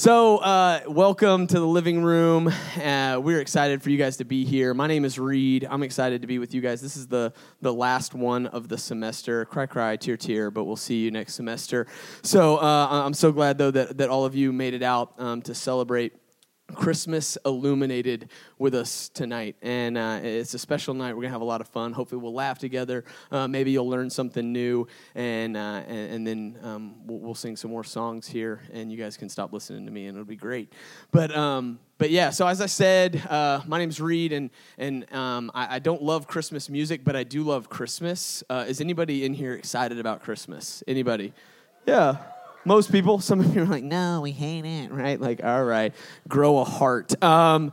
So, uh, welcome to the living room. Uh, we're excited for you guys to be here. My name is Reed. I'm excited to be with you guys. This is the the last one of the semester. Cry, cry, tear, tear. But we'll see you next semester. So, uh, I'm so glad though that that all of you made it out um, to celebrate Christmas illuminated with us tonight. And uh, it's a special night. We're going to have a lot of fun. Hopefully, we'll laugh together. Uh, maybe you'll learn something new. And, uh, and, and, then um, we'll, we'll, sing some more songs here, and you guys can stop listening to me, and it'll be great. But, um, but yeah, so as I said, uh, my name's Reed, and, and um, I, I, don't love Christmas music, but I do love Christmas. Uh, is anybody in here excited about Christmas? Anybody? Yeah. Most people, some of you are like, no, we hate it, right? Like, all right, grow a heart. Um,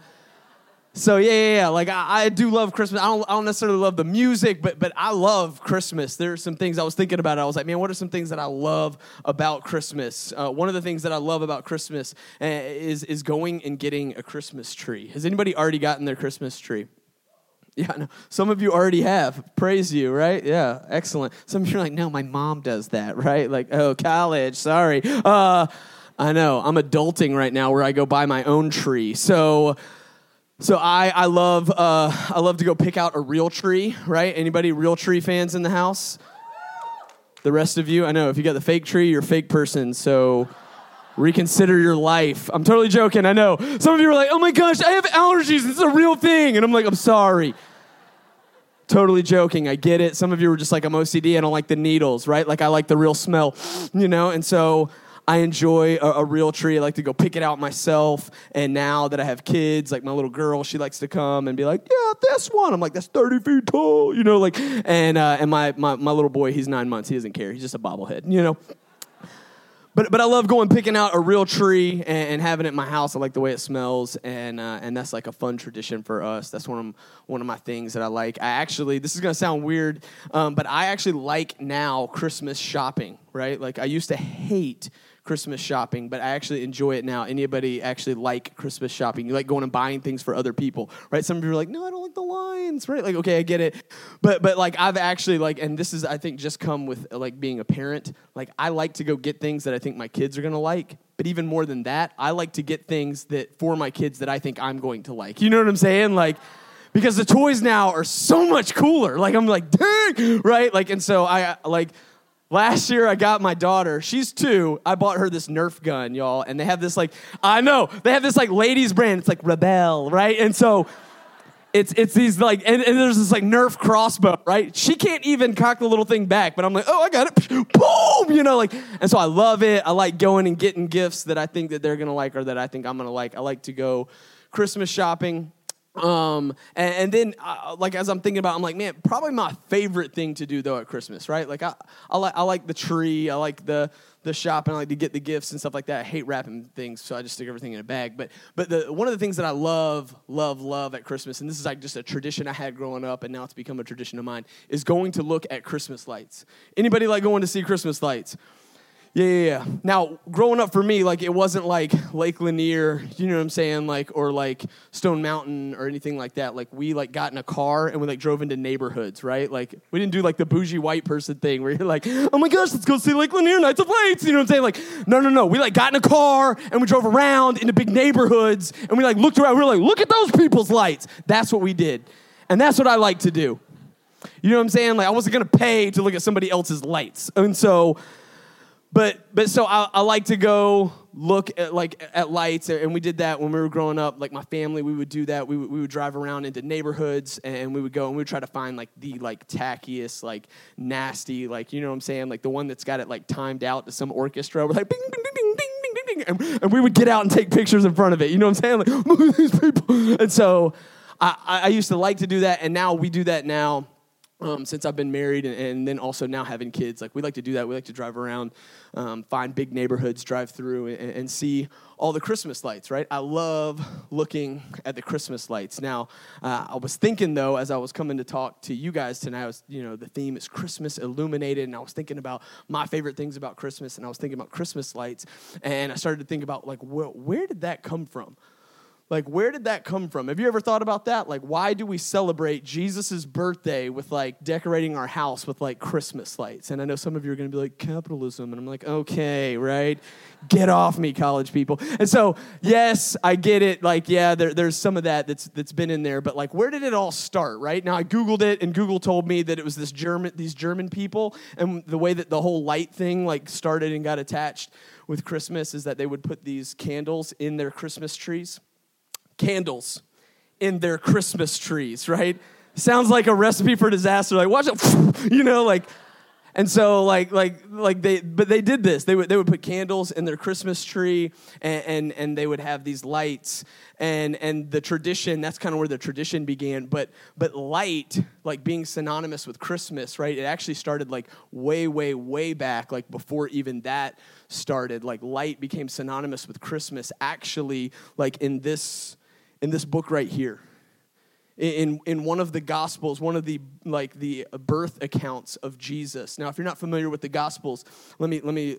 so yeah, yeah, yeah. Like I, I, do love Christmas. I don't, I don't necessarily love the music, but but I love Christmas. There are some things I was thinking about. I was like, man, what are some things that I love about Christmas? Uh, one of the things that I love about Christmas uh, is is going and getting a Christmas tree. Has anybody already gotten their Christmas tree? Yeah, no. Some of you already have. Praise you, right? Yeah, excellent. Some of you are like, no, my mom does that, right? Like, oh, college, sorry. Uh, I know. I'm adulting right now where I go buy my own tree. So so I, I love uh, I love to go pick out a real tree, right? Anybody real tree fans in the house? The rest of you, I know if you got the fake tree, you're a fake person. So reconsider your life. I'm totally joking. I know. Some of you are like, oh my gosh, I have allergies. It's a real thing. And I'm like, I'm sorry. Totally joking. I get it. Some of you were just like, I'm OCD. I don't like the needles, right? Like, I like the real smell, you know? And so I enjoy a, a, real tree. I like to go pick it out myself. And now that I have kids, like my little girl, she likes to come and be like, "Yeah, this one." I'm like, "That's 30 feet tall," you know, like. And uh, and my, my my little boy, he's nine months. He doesn't care. He's just a bobblehead, you know. But, but I love going picking out a real tree and, and, having it in my house. I like the way it smells, and uh, and that's like a fun tradition for us. That's one of one of my things that I like. I actually, this is gonna sound weird, um, but I actually like now Christmas shopping. Right, like I used to hate Christmas shopping, but I actually enjoy it now. Anybody actually like Christmas shopping? You like going and buying things for other people, right? Some people are like, no, I don't like the lines, right? Like, okay, I get it, but but like I've actually like, and this is I think just come with like being a parent. Like I like to go get things that I think my kids are gonna like, but even more than that, I like to get things that for my kids that I think I'm going to like. You know what I'm saying? Like because the toys now are so much cooler. Like I'm like, dang, right? Like, and so I like Last year, I got my daughter. She's two. I bought her this Nerf gun, y'all. And they have this, like, I know, they have this, like, ladies' brand. It's like Rebelle, right? And so it's, it's these, like, and, and there's this, like, Nerf crossbow, right? She can't even cock the little thing back, but I'm like, oh, I got it. Boom! You know, like, and so I love it. I like going and getting gifts that I think that they're to like or that I think I'm to like. I like to go Christmas shopping. Um, and, and then, uh, like, as I'm thinking about, I'm like, man, probably my favorite thing to do though at Christmas, right? Like, I, I like, I like the tree, I like the the shop, and I like to get the gifts and stuff like that. I hate wrapping things, so I just stick everything in a bag. But, but the one of the things that I love, love, love at Christmas, and this is like just a tradition I had growing up, and now it's become a tradition of mine, is going to look at Christmas lights. Anybody like going to see Christmas lights? Yeah, yeah, yeah. Now, growing up for me, like it wasn't like Lake Lanier, you know what I'm saying, like or like Stone Mountain or anything like that. Like we like got in a car and we like drove into neighborhoods, right? Like we didn't do like the bougie white person thing where you're like, oh my gosh, let's go see Lake Lanier Nights of Lights. You know what I'm saying? Like, no, no, no. We like got in a car and we drove around into big neighborhoods and we like looked around. We were like, look at those people's lights. That's what we did, and that's what I like to do. You know what I'm saying? Like I wasn't gonna pay to look at somebody else's lights, and so but but so I, I, like to go look at like at lights and we did that when we were growing up. Like my family we would do that. We would, we would drive around into neighborhoods and we would go and we would try to find like the like tackiest like nasty like you know what i'm saying? Like the one that's got it like timed out to some orchestra we're like bing bing bing bing bing bing bing and, and we would get out and take pictures in front of it. You know what i'm saying? Like these people. And so I, I used to like to do that and now we do that now um, since I've been married and, and, then also now having kids. Like, we like to do that. We like to drive around, um, find big neighborhoods, drive through, and, and, see all the Christmas lights, right? I love looking at the Christmas lights. Now, uh, I was thinking, though, as I was coming to talk to you guys tonight, I was, you know, the theme is Christmas illuminated, and I was thinking about my favorite things about Christmas, and I was thinking about Christmas lights, and I started to think about, like, where, where did that come from? Like, where did that come from? Have you ever thought about that? Like, why do we celebrate Jesus' birthday with like decorating our house with like Christmas lights? And I know some of you are going to be like, capitalism. And I'm like, okay, right? Get off me, college people. And so, yes, I get it. Like, yeah, there, there's some of that that's, that's been in there. But like, where did it all start, right? Now, I Googled it, and Google told me that it was this German, these German people. And the way that the whole light thing like started and got attached with Christmas is that they would put these candles in their Christmas trees candles in their Christmas trees, right? Sounds like a recipe for disaster. Like, watch it, you know, like, and so like like like they but they did this. They would they would put candles in their Christmas tree and and, and they would have these lights and and the tradition that's kind of where the tradition began. But but light like being synonymous with Christmas, right? It actually started like way way way back, like before even that started. Like light became synonymous with Christmas. Actually, like in this in this book right here. In, in one of the gospels one of the like the birth accounts of jesus. Now if you're not familiar with the gospels let me let me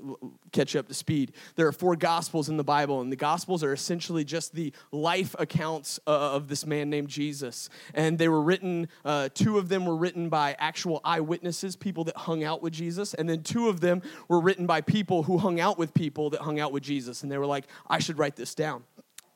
catch you up to speed. There are four gospels in the bible and the gospels are essentially just the life accounts of this man named jesus. And they were written uh, two of them were written by actual eyewitnesses people that hung out with jesus and then two of them were written by people who hung out with people that hung out with jesus. And they were like i should write this down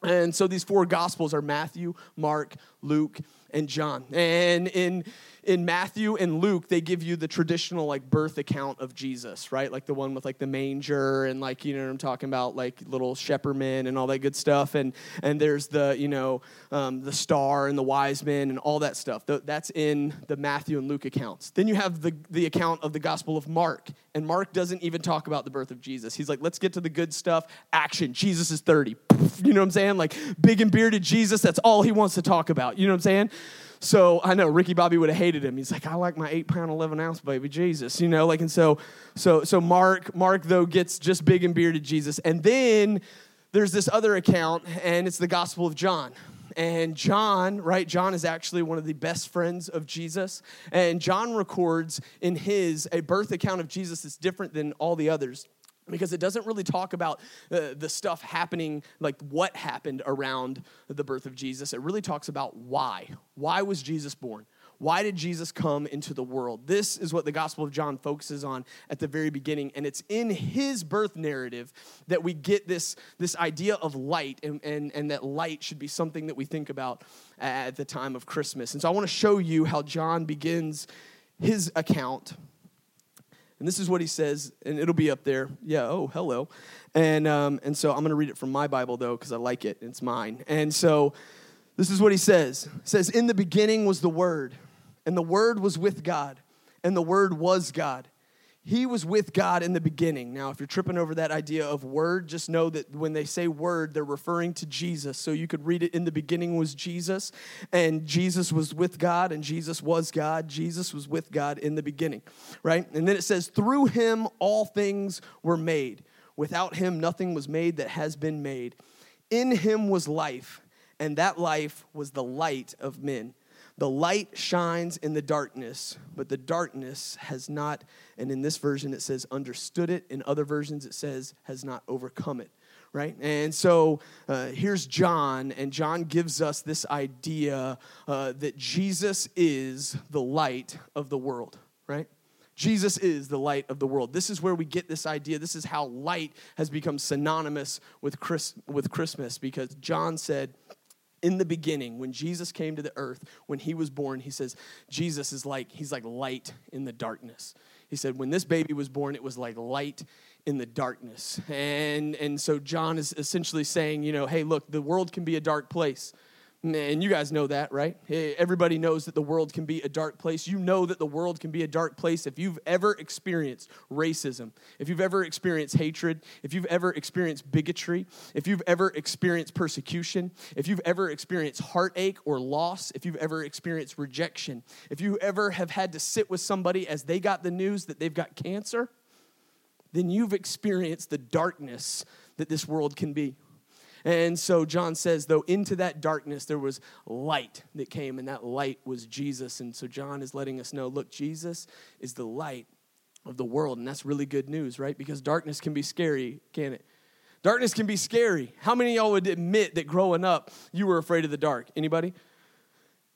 and so these four gospels are Matthew, Mark, Luke, and John. And in in Matthew and Luke, they give you the traditional like birth account of Jesus, right? Like the one with like the manger and like you know what I'm talking about, like little shepherdmen and all that good stuff. And and there's the you know um, the star and the wise men and all that stuff. That's in the Matthew and Luke accounts. Then you have the the account of the Gospel of Mark, and Mark doesn't even talk about the birth of Jesus. He's like, let's get to the good stuff. Action. Jesus is 30. You know what I'm saying? Like big and bearded Jesus. That's all he wants to talk about. You know what I'm saying? So I know Ricky Bobby would have hated him. He's like, I like my eight pound, 11 ounce baby Jesus, you know, like, and so, so, so Mark, Mark though gets just big and bearded Jesus. And then there's this other account and it's the Gospel of John. And John, right? John is actually one of the best friends of Jesus. And John records in his a birth account of Jesus that's different than all the others because it doesn't really talk about uh, the stuff happening like what happened around the birth of jesus. It really talks about why. Why was jesus born? Why did jesus come into the world? This is what the gospel of john focuses on at the very beginning and it's in his birth narrative that we get this this idea of light and, and, and that light should be something that we think about at the time of christmas. And so i want to show you how john begins his account and this is what he says, and it'll be up there. Yeah, oh, hello. And, um, and so I'm going to read it from my Bible, though, because I like it. It's mine. And so this is what he says. It says, In the beginning was the Word, and the Word was with God, and the Word was God. He was with God in the beginning. Now, if you're tripping over that idea of word, just know that when they say word, they're referring to Jesus. So you could read it in the beginning was Jesus, and Jesus was with God, and Jesus was God. Jesus was with God in the beginning, right? And then it says, through him all things were made. Without him, nothing was made that has been made. In him was life, and that life was the light of men. The light shines in the darkness, but the darkness has not, and in this version it says understood it. In other versions it says has not overcome it, right? And so uh, here's John, and John gives us this idea uh, that Jesus is the light of the world, right? Jesus is the light of the world. This is where we get this idea. This is how light has become synonymous with, Chris, with Christmas because John said, in the beginning when jesus came to the earth when he was born he says jesus is like he's like light in the darkness. He said when this baby was born it was like light in the darkness. And and so john is essentially saying you know hey look the world can be a dark place and you guys know that, right? Everybody knows that the world can be a dark place. You know that the world can be a dark place if you've ever experienced racism, if you've ever experienced hatred, if you've ever experienced bigotry, if you've ever experienced persecution, if you've ever experienced heartache or loss, if you've ever experienced rejection, if you ever have had to sit with somebody as they got the news that they've got cancer, then you've experienced the darkness that this world can be. And so John says, though, into that darkness there was light that came, and that light was Jesus. And so John is letting us know look, Jesus is the light of the world. And that's really good news, right? Because darkness can be scary, can it? Darkness can be scary. How many y'all would admit that growing up you were afraid of the dark? Anybody?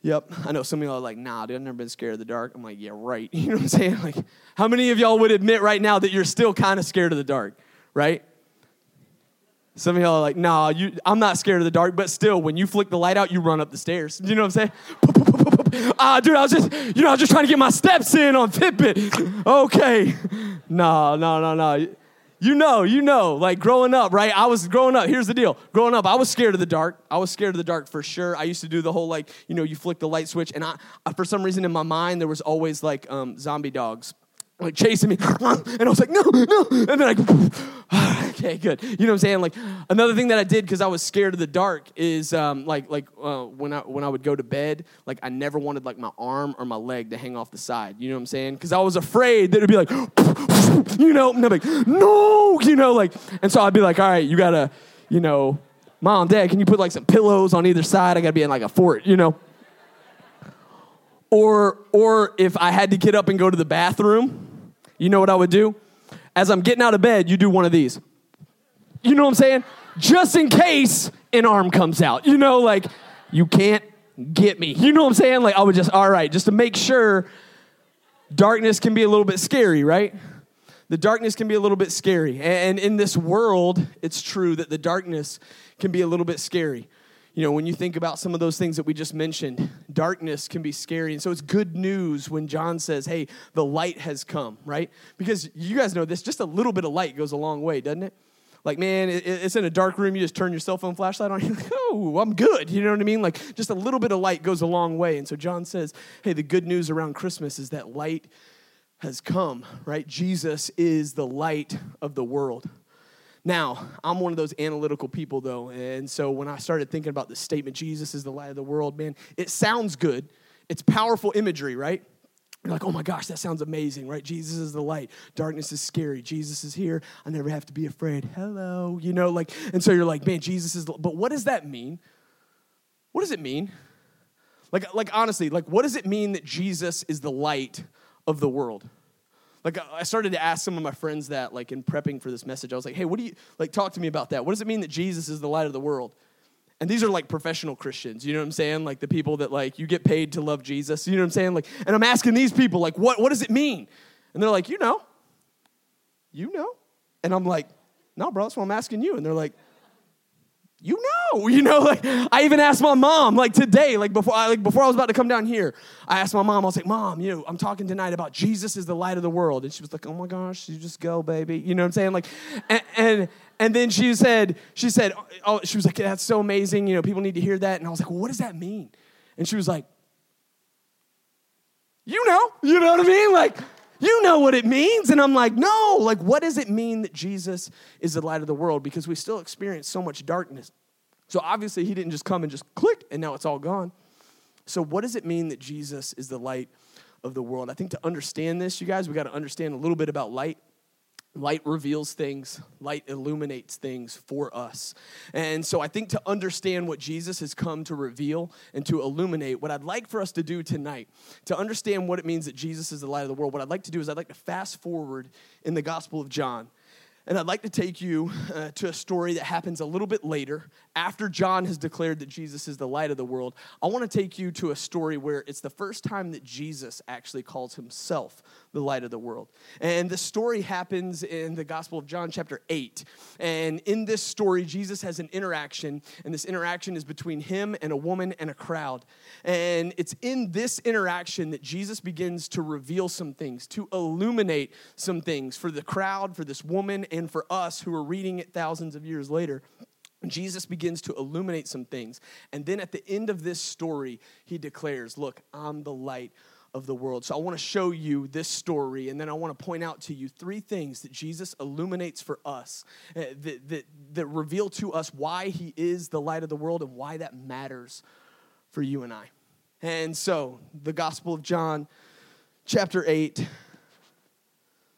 Yep. I know some of y'all are like, nah, dude, I've never been scared of the dark. I'm like, yeah, right. You know what I'm saying? Like, how many of y'all would admit right now that you're still kind of scared of the dark, right? Some of y'all are like, nah, I'm not scared of the dark, but still, when you flick the light out, you run up the stairs. You know what I'm saying? Ah, dude, I was just, you know, I was just trying to get my steps in on Fitbit. Okay. No, no, no, no. You know, you know, like growing up, right? I was growing up. Here's the deal. Growing up, I was scared of the dark. I was scared of the dark for sure. I used to do the whole like, you know, you flick the light switch, and I, for some reason in my mind, there was always like um, zombie dogs like chasing me, and I was like, no, no, and then I, okay, good. You know what I'm saying? Like another thing that I did because I was scared of the dark is um, like like uh, when I when I would go to bed, like I never wanted like my arm or my leg to hang off the side. You know what I'm saying? Because I was afraid that it'd be like, you know, and be like, no, you know, like, and so I'd be like, all right, you gotta, you know, mom, dad, can you put like some pillows on either side? I gotta be in like a fort, you know. Or, or if I had to get up and go to the bathroom, you know what I would do? As I'm getting out of bed, you do one of these. You know what I'm saying? Just in case an arm comes out. You know, like, you can't get me. You know what I'm saying? Like, I would just, all right, just to make sure darkness can be a little bit scary, right? The darkness can be a little bit scary. And in this world, it's true that the darkness can be a little bit scary you know, when you think about some of those things that we just mentioned, darkness can be scary. And so it's good news when John says, hey, the light has come, right? Because you guys know this, just a little bit of light goes a long way, doesn't it? Like, man, it's in a dark room, you just turn your cell phone flashlight on, you're like, oh, I'm good. You know what I mean? Like, just a little bit of light goes a long way. And so John says, hey, the good news around Christmas is that light has come, right? Jesus is the light of the world. Now, I'm one of those analytical people, though. And so when I started thinking about the statement, Jesus is the light of the world, man, it sounds good. It's powerful imagery, right? You're like, oh my gosh, that sounds amazing, right? Jesus is the light. Darkness is scary. Jesus is here. I never have to be afraid. Hello, you know, like, and so you're like, man, Jesus is, the, but what does that mean? What does it mean? Like, like honestly, like, what does it mean that Jesus is the light of the world? Like I started to ask some of my friends that, like in prepping for this message, I was like, hey, what do you like talk to me about that? What does it mean that Jesus is the light of the world? And these are like professional Christians, you know what I'm saying? Like the people that like you get paid to love Jesus, you know what I'm saying? Like, and I'm asking these people, like, what, what does it mean? And they're like, you know. You know? And I'm like, no, bro, that's what I'm asking you. And they're like, you know, you know, like I even asked my mom, like today, like before I like before I was about to come down here, I asked my mom, I was like, Mom, you know, I'm talking tonight about Jesus is the light of the world. And she was like, Oh my gosh, you just go, baby. You know what I'm saying? Like and and, and then she said, she said, oh, she was like, that's so amazing. You know, people need to hear that. And I was like, well, what does that mean? And she was like, you know, you know what I mean? Like, you know what it means. And I'm like, no, like, what does it mean that Jesus is the light of the world? Because we still experience so much darkness. So obviously, he didn't just come and just click and now it's all gone. So, what does it mean that Jesus is the light of the world? I think to understand this, you guys, we got to understand a little bit about light. Light reveals things, light illuminates things for us. And so I think to understand what Jesus has come to reveal and to illuminate, what I'd like for us to do tonight, to understand what it means that Jesus is the light of the world, what I'd like to do is I'd like to fast forward in the Gospel of John. And I'd like to take you uh, to a story that happens a little bit later, after John has declared that Jesus is the light of the world. I want to take you to a story where it's the first time that Jesus actually calls himself the light of the world. And the story happens in the Gospel of John, chapter 8. And in this story, Jesus has an interaction, and this interaction is between him and a woman and a crowd. And it's in this interaction that Jesus begins to reveal some things, to illuminate some things for the crowd, for this woman, and for us who are reading it thousands of years later. Jesus begins to illuminate some things. And then at the end of this story, he declares, Look, I'm the light of the world. So I want to show you this story, and then I want to point out to you three things that Jesus illuminates for us uh, that, that, that reveal to us why he is the light of the world and why that matters for you and I. And so, the Gospel of John, chapter 8,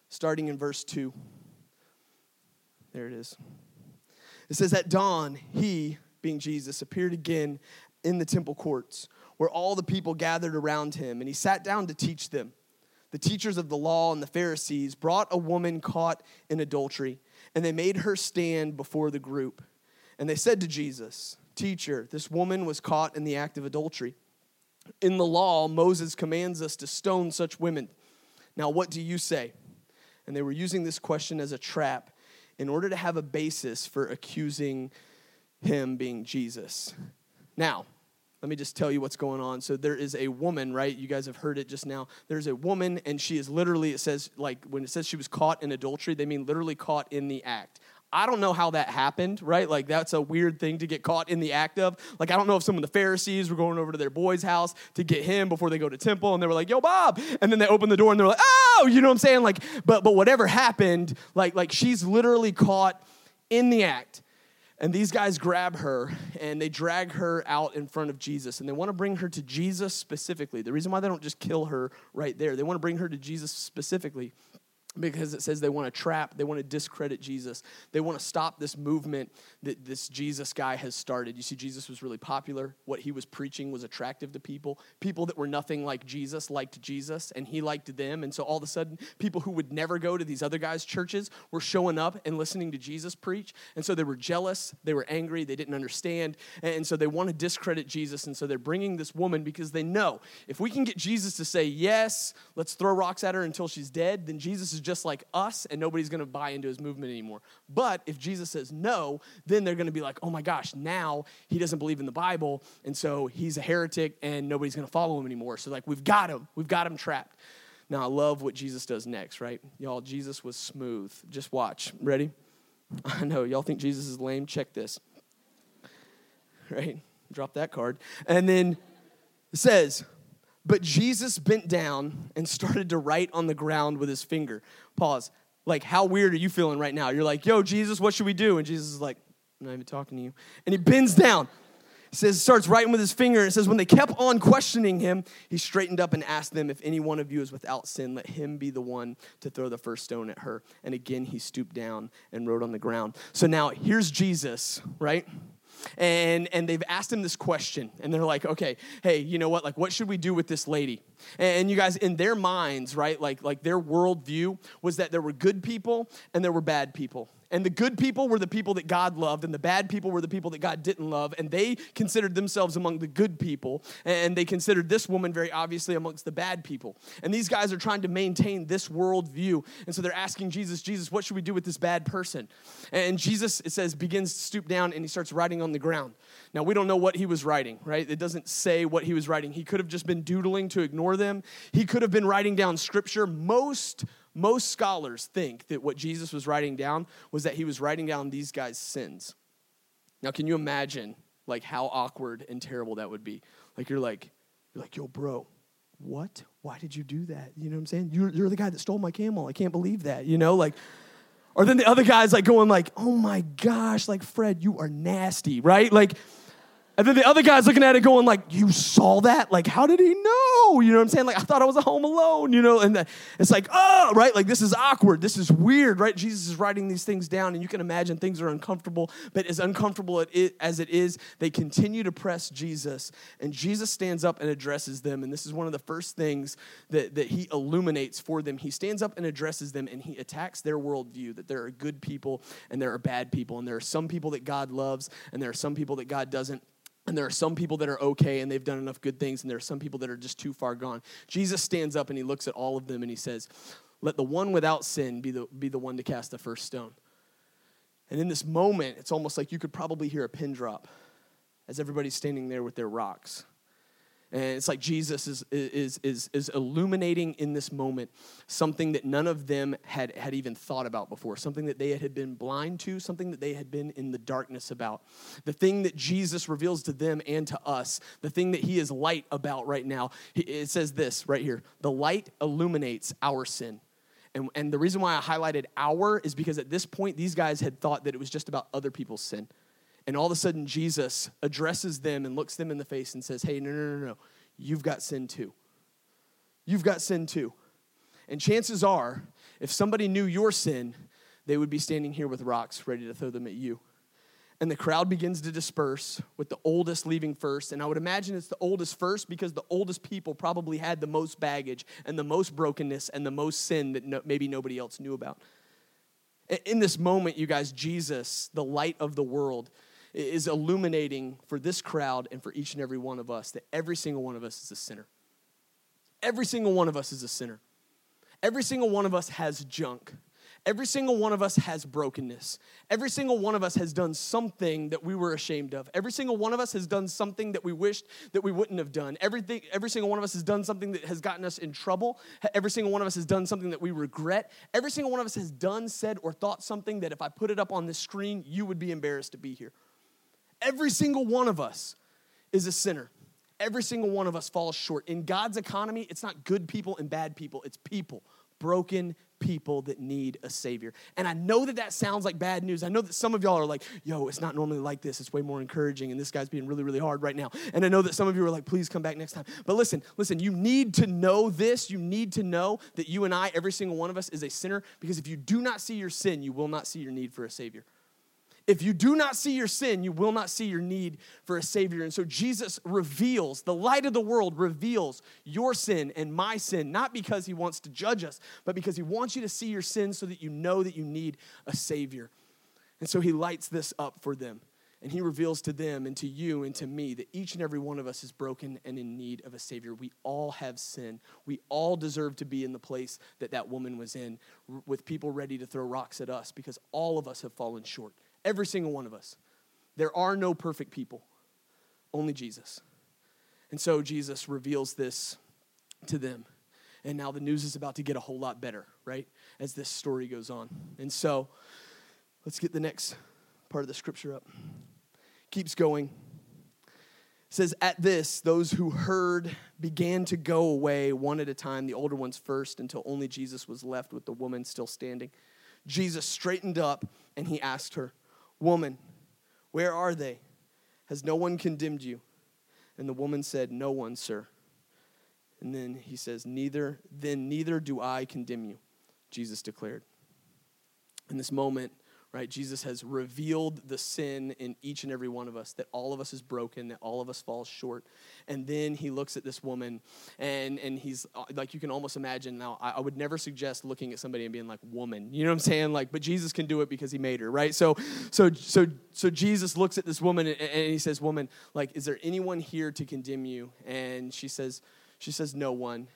starting in verse 2. There it is. It says, At dawn, he, being Jesus, appeared again in the temple courts where all the people gathered around him, and he sat down to teach them. The teachers of the law and the Pharisees brought a woman caught in adultery, And they made her stand before the group. And they said to Jesus, Teacher, this woman was caught in the act of adultery. In the law, Moses commands us to stone such women. Now, what do you say? And they were using this question as a trap in order to have a basis for accusing him being Jesus. Now, let me just tell you what's going on. So there is a woman, right? You guys have heard it just now. There's a woman, and she is literally, it says, like, when it says she was caught in adultery, they mean literally caught in the act. I don't know how that happened, right? Like, that's a weird thing to get caught in the act of. Like, I don't know if some of the Pharisees were going over to their boy's house to get him before they go to temple, and they were like, yo, Bob. And then they open the door and they're like, oh, you know what I'm saying? Like, but, but whatever happened, like, like she's literally caught in the act. And these guys grab her and they drag her out in front of Jesus. And they want to bring her to Jesus specifically. The reason why they don't just kill her right there, they want to bring her to Jesus specifically because it says they want to trap, they want to discredit Jesus. They want to stop this movement that this Jesus guy has started. You see, Jesus was really popular. What he was preaching was attractive to people. People that were nothing like Jesus liked Jesus, and he liked them. And so all of a sudden, people who would never go to these other guys' churches were showing up and listening to Jesus preach. And so they were jealous, they were angry, they didn't understand. And so they want to discredit Jesus. And so they're bringing this woman because they know if we can get Jesus to say, Yes, let's throw rocks at her until she's dead, then Jesus is just like us and nobody's going to buy into his movement anymore. But if Jesus says no, then they're going to be like, oh my gosh, now he doesn't believe in the Bible. And so he's a heretic and nobody's going to follow him anymore. So, like, we've got him. We've got him trapped. Now, I love what Jesus does next, right? Y'all, Jesus was smooth. Just watch. Ready? I know. Y'all think Jesus is lame? Check this. Right? Drop that card. And then it says, but Jesus bent down and started to write on the ground with his finger. Pause. Like, how weird are you feeling right now? You're like, yo, Jesus, what should we do? And Jesus is like, I'm not even talking to you. And he bends down. He says, starts writing with his finger. And it says, when they kept on questioning him, he straightened up and asked them, if any one of you is without sin, let him be the one to throw the first stone at her. And again, he stooped down and wrote on the ground. So now here's Jesus, right? And and they've asked him this question and they're like okay hey you know what like what should we do with this lady? And you guys in their minds right like like their worldview was that there were good people and there were bad people and the good people were the people that God loved, and the bad people were the people that God didn't love. And they considered themselves among the good people, and they considered this woman very obviously amongst the bad people. And these guys are trying to maintain this worldview. And so they're asking Jesus, Jesus, what should we do with this bad person? And Jesus, it says, begins to stoop down and he starts writing on the ground. Now, we don't know what he was writing, right? It doesn't say what he was writing. He could have just been doodling to ignore them, he could have been writing down scripture. Most most scholars think that what Jesus was writing down was that he was writing down these guys' sins. Now, can you imagine like how awkward and terrible that would be? Like you're like, you're like, yo, bro, what? Why did you do that? You know what I'm saying? You're, you're the guy that stole my camel. I can't believe that. You know, like, or then the other guy's like going like, oh my gosh, like Fred, you are nasty, right? Like, and then the other guy's looking at it going like, you saw that? Like, how did he know? You know what I'm saying? Like, I thought I was a home alone, you know? And it's like, oh, right? Like, this is awkward. This is weird, right? Jesus is writing these things down, and you can imagine things are uncomfortable. But as uncomfortable as it is, they continue to press Jesus. And Jesus stands up and addresses them. And this is one of the first things that, that he illuminates for them. He stands up and addresses them, and he attacks their worldview that there are good people and there are bad people. And there are some people that God loves, and there are some people that God doesn't. And there are some people that are okay and they've done enough good things, and there are some people that are just too far gone. Jesus stands up and he looks at all of them and he says, Let the one without sin be the, be the one to cast the first stone. And in this moment, it's almost like you could probably hear a pin drop as everybody's standing there with their rocks. And it's like Jesus is, is, is, is illuminating in this moment something that none of them had, had even thought about before, something that they had been blind to, something that they had been in the darkness about. The thing that Jesus reveals to them and to us, the thing that he is light about right now. It says this right here the light illuminates our sin. And, and the reason why I highlighted our is because at this point, these guys had thought that it was just about other people's sin. And all of a sudden, Jesus addresses them and looks them in the face and says, Hey, no, no, no, no. You've got sin too. You've got sin too. And chances are, if somebody knew your sin, they would be standing here with rocks ready to throw them at you. And the crowd begins to disperse with the oldest leaving first. And I would imagine it's the oldest first because the oldest people probably had the most baggage and the most brokenness and the most sin that no, maybe nobody else knew about. In this moment, you guys, Jesus, the light of the world, is illuminating for this crowd and for each and every one of us that every single one of us is a sinner. Every single one of us is a sinner. Every single one of us has junk. Every single one of us has brokenness. Every single one of us has done something that we were ashamed of. Every single one of us has done something that we wished that we wouldn't have done. Everything, every single one of us has done something that has gotten us in trouble. Every single one of us has done something that we regret. Every single one of us has done, said, or thought something that if I put it up on the screen, you would be embarrassed to be here. Every single one of us is a sinner. Every single one of us falls short. In God's economy, it's not good people and bad people, it's people, broken people that need a Savior. And I know that that sounds like bad news. I know that some of y'all are like, yo, it's not normally like this. It's way more encouraging, and this guy's being really, really hard right now. And I know that some of you are like, please come back next time. But listen, listen, you need to know this. You need to know that you and I, every single one of us, is a sinner because if you do not see your sin, you will not see your need for a Savior. If you do not see your sin, you will not see your need for a Savior. And so Jesus reveals, the light of the world reveals your sin and my sin, not because He wants to judge us, but because He wants you to see your sin so that you know that you need a Savior. And so He lights this up for them. And He reveals to them and to you and to me that each and every one of us is broken and in need of a Savior. We all have sin. We all deserve to be in the place that that woman was in, with people ready to throw rocks at us because all of us have fallen short. Every single one of us. There are no perfect people, only Jesus. And so Jesus reveals this to them. And now the news is about to get a whole lot better, right? As this story goes on. And so let's get the next part of the scripture up. Keeps going. It says, At this, those who heard began to go away one at a time, the older ones first, until only Jesus was left with the woman still standing. Jesus straightened up and he asked her, Woman, where are they? Has no one condemned you? And the woman said, No one, sir. And then he says, Neither, then neither do I condemn you, Jesus declared. In this moment, right? Jesus has revealed the sin in each and every one of us, that all of us is broken, that all of us falls short. And then he looks at this woman, and, and he's uh, like, you can almost imagine now, I, I would never suggest looking at somebody and being like, woman. You know what I'm saying? Like, but Jesus can do it because he made her, right? So, so, so, so Jesus looks at this woman and, and he says, Woman, like, is there anyone here to condemn you? And she says, she says, No one.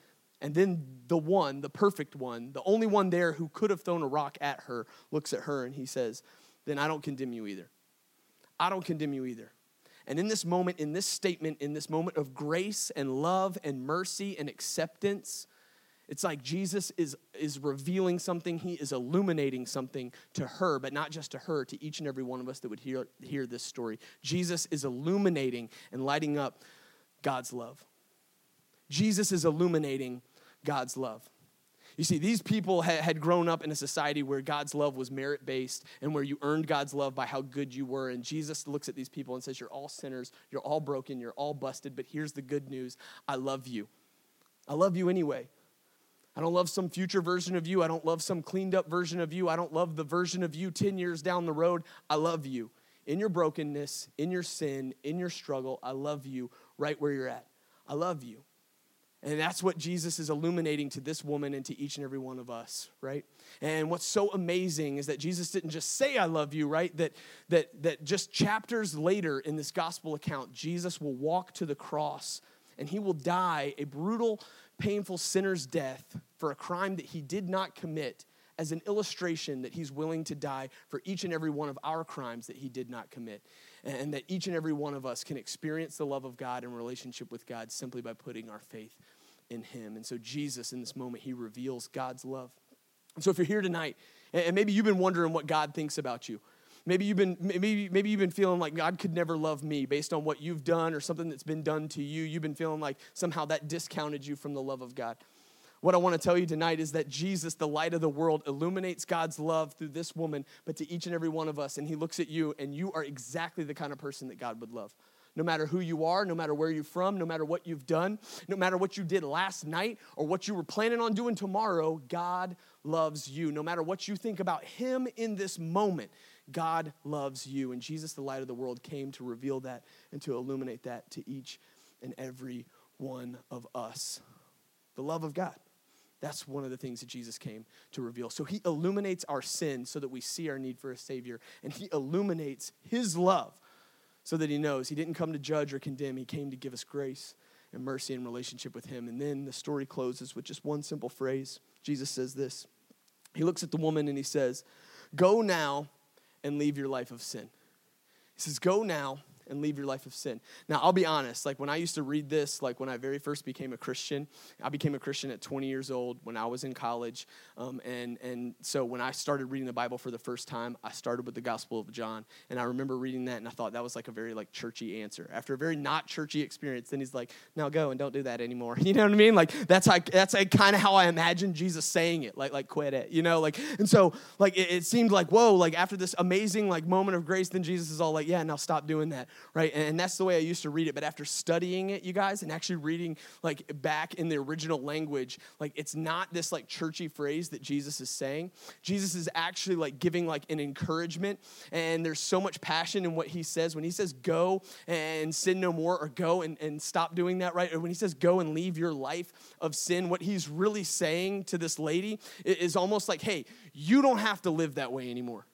And then the one, the perfect one, the only one there who could have thrown a rock at her, looks at her and he says, Then I don't condemn you either. I don't condemn you either. And in this moment, in this statement, in this moment of grace and love and mercy and acceptance, it's like Jesus is, is revealing something, he is illuminating something to her, but not just to her, to each and every one of us that would hear, hear this story. Jesus is illuminating and lighting up God's love. Jesus is illuminating God's love. You see, these people had grown up in a society where God's love was merit based and where you earned God's love by how good you were. And Jesus looks at these people and says, You're all sinners, you're all broken, you're all busted, but here's the good news I love you. I love you anyway. I don't love some future version of you. I don't love some cleaned up version of you. I don't love the version of you 10 years down the road. I love you. In your brokenness, in your sin, in your struggle, I love you right where you're at. I love you. And that's what Jesus is illuminating to this woman and to each and every one of us, right? And what's so amazing is that Jesus didn't just say, I love you, right? That, that, that just chapters later in this gospel account, Jesus will walk to the cross and he will die a brutal, painful sinner's death for a crime that he did not commit as an illustration that he's willing to die for each and every one of our crimes that he did not commit. And that each and every one of us can experience the love of God and relationship with God simply by putting our faith in him. And so, Jesus, in this moment, he reveals God's love. And so, if you're here tonight, and maybe you've been wondering what God thinks about you, maybe you've been maybe maybe you've been feeling like God could never love me based on what you've done or something that's been done to you. You've been feeling like somehow that discounted you from the love of God. What I want to tell you tonight is that Jesus, the light of the world, illuminates God's love through this woman, but to each and every one of us. And he looks at you, and you are exactly the kind of person that God would love no matter who you are, no matter where you're from, no matter what you've done, no matter what you did last night or what you were planning on doing tomorrow, God loves you. No matter what you think about Him in this moment, God loves you. And Jesus, the light of the world, came to reveal that and to illuminate that to each and every one of us. The love of God. That's one of the things that Jesus came to reveal. So he illuminates our sin so that we see our need for a Savior, and he illuminates his love so that he knows he didn't come to judge or condemn, he came to give us grace and mercy in relationship with him. And then the story closes with just one simple phrase. Jesus says this He looks at the woman and he says, Go now and leave your life of sin. He says, Go now and leave your life of sin. Now, I'll be honest, like when I used to read this, like when I very first became a Christian, I became a Christian at 20 years old when I was in college. Um, and, and so when I started reading the Bible for the first time, I started with the Gospel of John. And I remember reading that and I thought that was like a very like churchy answer. After a very not churchy experience, then he's like, now go and don't do that anymore. You know what I mean? Like that's like, that's like kind of how I imagined Jesus saying it, like, like quit it, you know, like, and so like it, it seemed like, whoa, like after this amazing like moment of grace, then Jesus is all like, yeah, now stop doing that right? And that's the way I used to read it. But after studying it, you guys, and actually reading like back in the original language, like it's not this like churchy phrase that Jesus is saying. Jesus is actually like giving like an encouragement, and there's so much passion in what he says. When he says go and sin no more, or go and, and stop doing that, right? Or when he says go and leave your life of sin, what he's really saying to this lady is almost like, hey, you don't have to live that way anymore.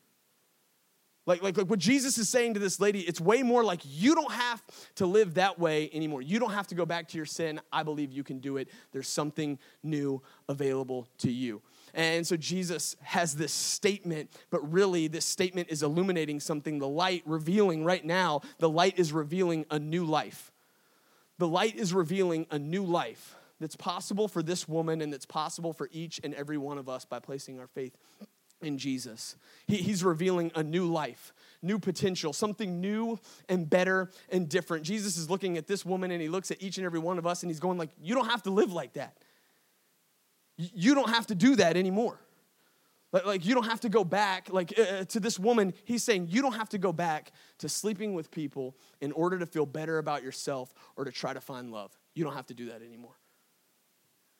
Like, like, like what Jesus is saying to this lady, it's way more like you don't have to live that way anymore. You don't have to go back to your sin. I believe you can do it. There's something new available to you. And so Jesus has this statement, but really, this statement is illuminating something. The light revealing right now, the light is revealing a new life. The light is revealing a new life that's possible for this woman and that's possible for each and every one of us by placing our faith in Jesus. He, he's revealing a new life, new potential, something new and better and different. Jesus is looking at this woman and he looks at each and every one of us and he's going like, you don't have to live like that. You don't have to do that anymore. Like, you don't have to go back like uh, uh, to this woman. He's saying you don't have to go back to sleeping with people in order to feel better about yourself or to try to find love. You don't have to do that anymore.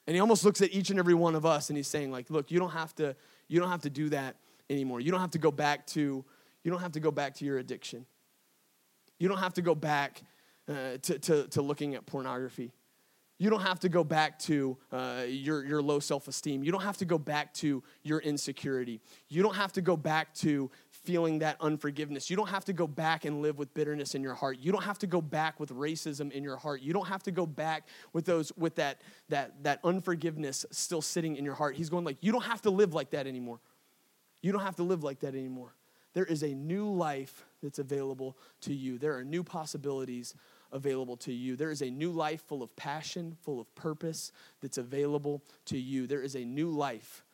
And he almost looks at each and every one of us and he's saying like, look, you don't have to you don't have to do that anymore. You don't have to go back to you don't have to go back to your addiction. You don't have to go back uh, to, to, to looking at pornography. You don't have to go back to uh, your, your low self esteem. You don't have to go back to your insecurity. You don't have to go back to feeling that unforgiveness. You don't have to go back and live with bitterness in your heart. You don't have to go back with racism in your heart. You don't have to go back with those with that that that unforgiveness still sitting in your heart. He's going like you don't have to live like that anymore. You don't have to live like that anymore. There is a new life that's available to you. There are new possibilities available to you. There is a new life full of passion, full of purpose that's available to you. There is a new life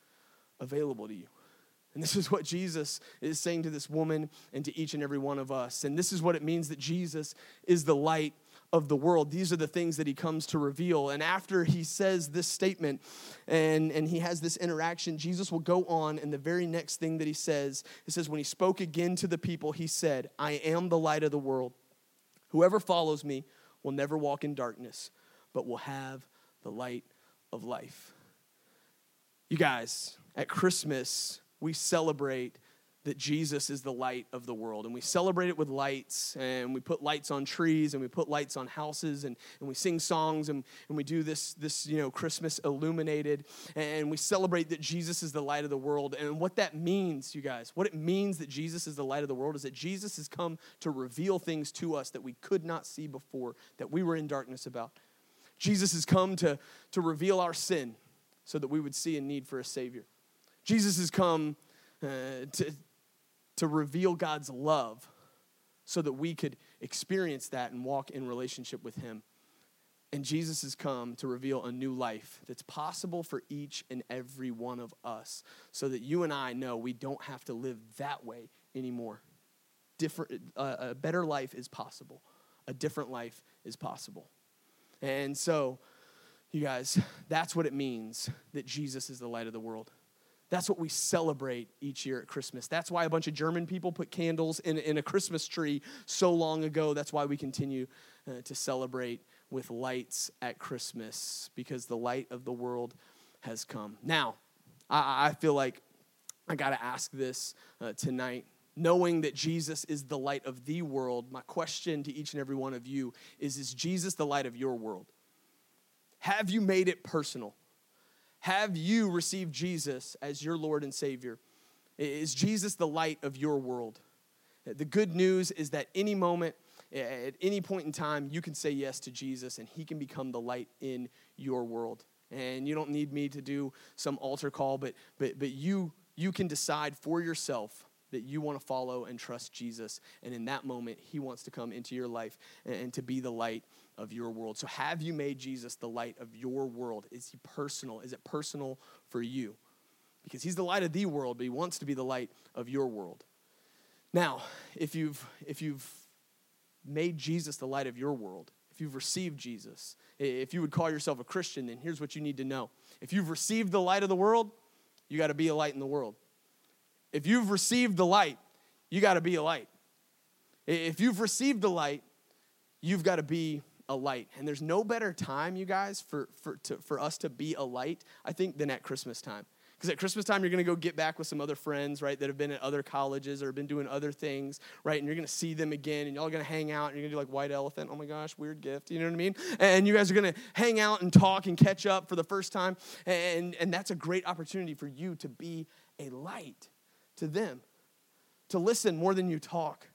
available to you. And this is what Jesus is saying to this woman and to each and every one of us. And this is what it means that Jesus is the light of the world. These are the things that he comes to reveal. And after he says this statement and, and he has this interaction, Jesus will go on, and the very next thing that he says, it says, When he spoke again to the people, he said, I am the light of the world. Whoever follows me will never walk in darkness, but will have the light of life. You guys, at Christmas, we celebrate that Jesus is the light of the world. And we celebrate it with lights, and we put lights on trees, and we put lights on houses, and, and we sing songs, and, and we do this, this, you know, Christmas illuminated, and we celebrate that Jesus is the light of the world. And what that means, you guys, what it means that Jesus is the light of the world is that Jesus has come to reveal things to us that we could not see before, that we were in darkness about. Jesus has come to, to reveal our sin so that we would see a need for a Savior. Jesus has come uh, to, to reveal God's love so that we could experience that and walk in relationship with Him. And Jesus has come to reveal a new life that's possible for each and every one of us so that you and I know we don't have to live that way anymore. Different, uh, a better life is possible, a different life is possible. And so, you guys, that's what it means that Jesus is the light of the world. That's what we celebrate each year at Christmas. That's why a bunch of German people put candles in, in a Christmas tree so long ago. That's why we continue uh, to celebrate with lights at Christmas because the light of the world has come. Now, I, I feel like I got to ask this uh, tonight. Knowing that Jesus is the light of the world, my question to each and every one of you is Is Jesus the light of your world? Have you made it personal? Have you received Jesus as your Lord and Savior? Is Jesus the light of your world? The good news is that any moment, at any point in time, you can say yes to Jesus and he can become the light in your world. And you don't need me to do some altar call, but, but, but you, you can decide for yourself that you want to follow and trust Jesus. And in that moment, he wants to come into your life and, and to be the light of your world. So, have you made Jesus the light of your world? Is he personal? Is it personal for you? Because he's the light of the world, but he wants to be the light of your world. Now, if you've, if you've made Jesus the light of your world, if you've received Jesus, if you would call yourself a Christian, then here's what you need to know. If you've received the light of the world, you got to be a light in the world. If you've received the light, you got to be a light. If you've received the light, you've got to be a light. And there's no better time, you guys, for, for, to, for us to be a light, I think, than at Christmas time. Because at Christmas time, you're going to go get back with some other friends, right, that have been at other colleges or been doing other things, right? And you're going to see them again, and y'all are going to hang out, and you're going to do like white elephant. Oh my gosh, weird gift. You know what I mean? And you guys are going to hang out and talk and catch up for the first time. And, and that's a great opportunity for you to be a light to them, to listen more than you talk,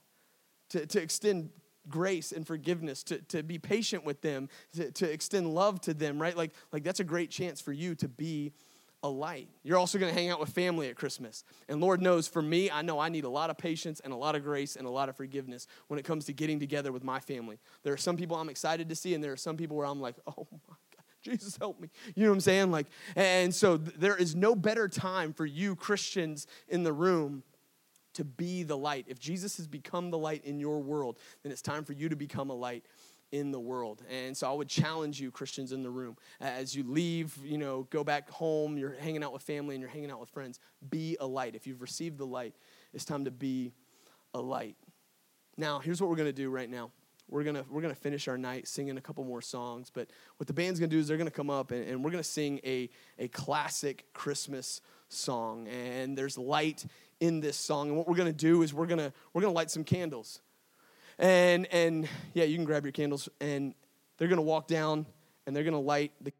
to, to extend grace and forgiveness, to, to be patient with them, to, to extend love to them, right? Like, like that's a great chance for you to be a light. You're also going to hang out with family at Christmas. And Lord knows for me, I know I need a lot of patience and a lot of grace and a lot of forgiveness when it comes to getting together with my family. There are some people I'm excited to see, and there are some people where I'm like, oh my God, Jesus help me. You know what I'm saying? Like, and so there is no better time for you Christians in the room to be the light. If Jesus has become the light in your world, then it's time for you to become a light in the world. And so I would challenge you, Christians in the room, as you leave, you know, go back home, you're hanging out with family and you're hanging out with friends, be a light. If you've received the light, it's time to be a light. Now, here's what we're going to do right now. We're going to we're gonna finish our night singing a couple more songs, but what the band's going to do is they're going to come up and, and we're going to sing a, a classic Christmas song. And there's light in this song. And what we're going to do is we're going to we're going to light some candles. And, and yeah, you can grab your candles, and they're going to walk down and they're going to light the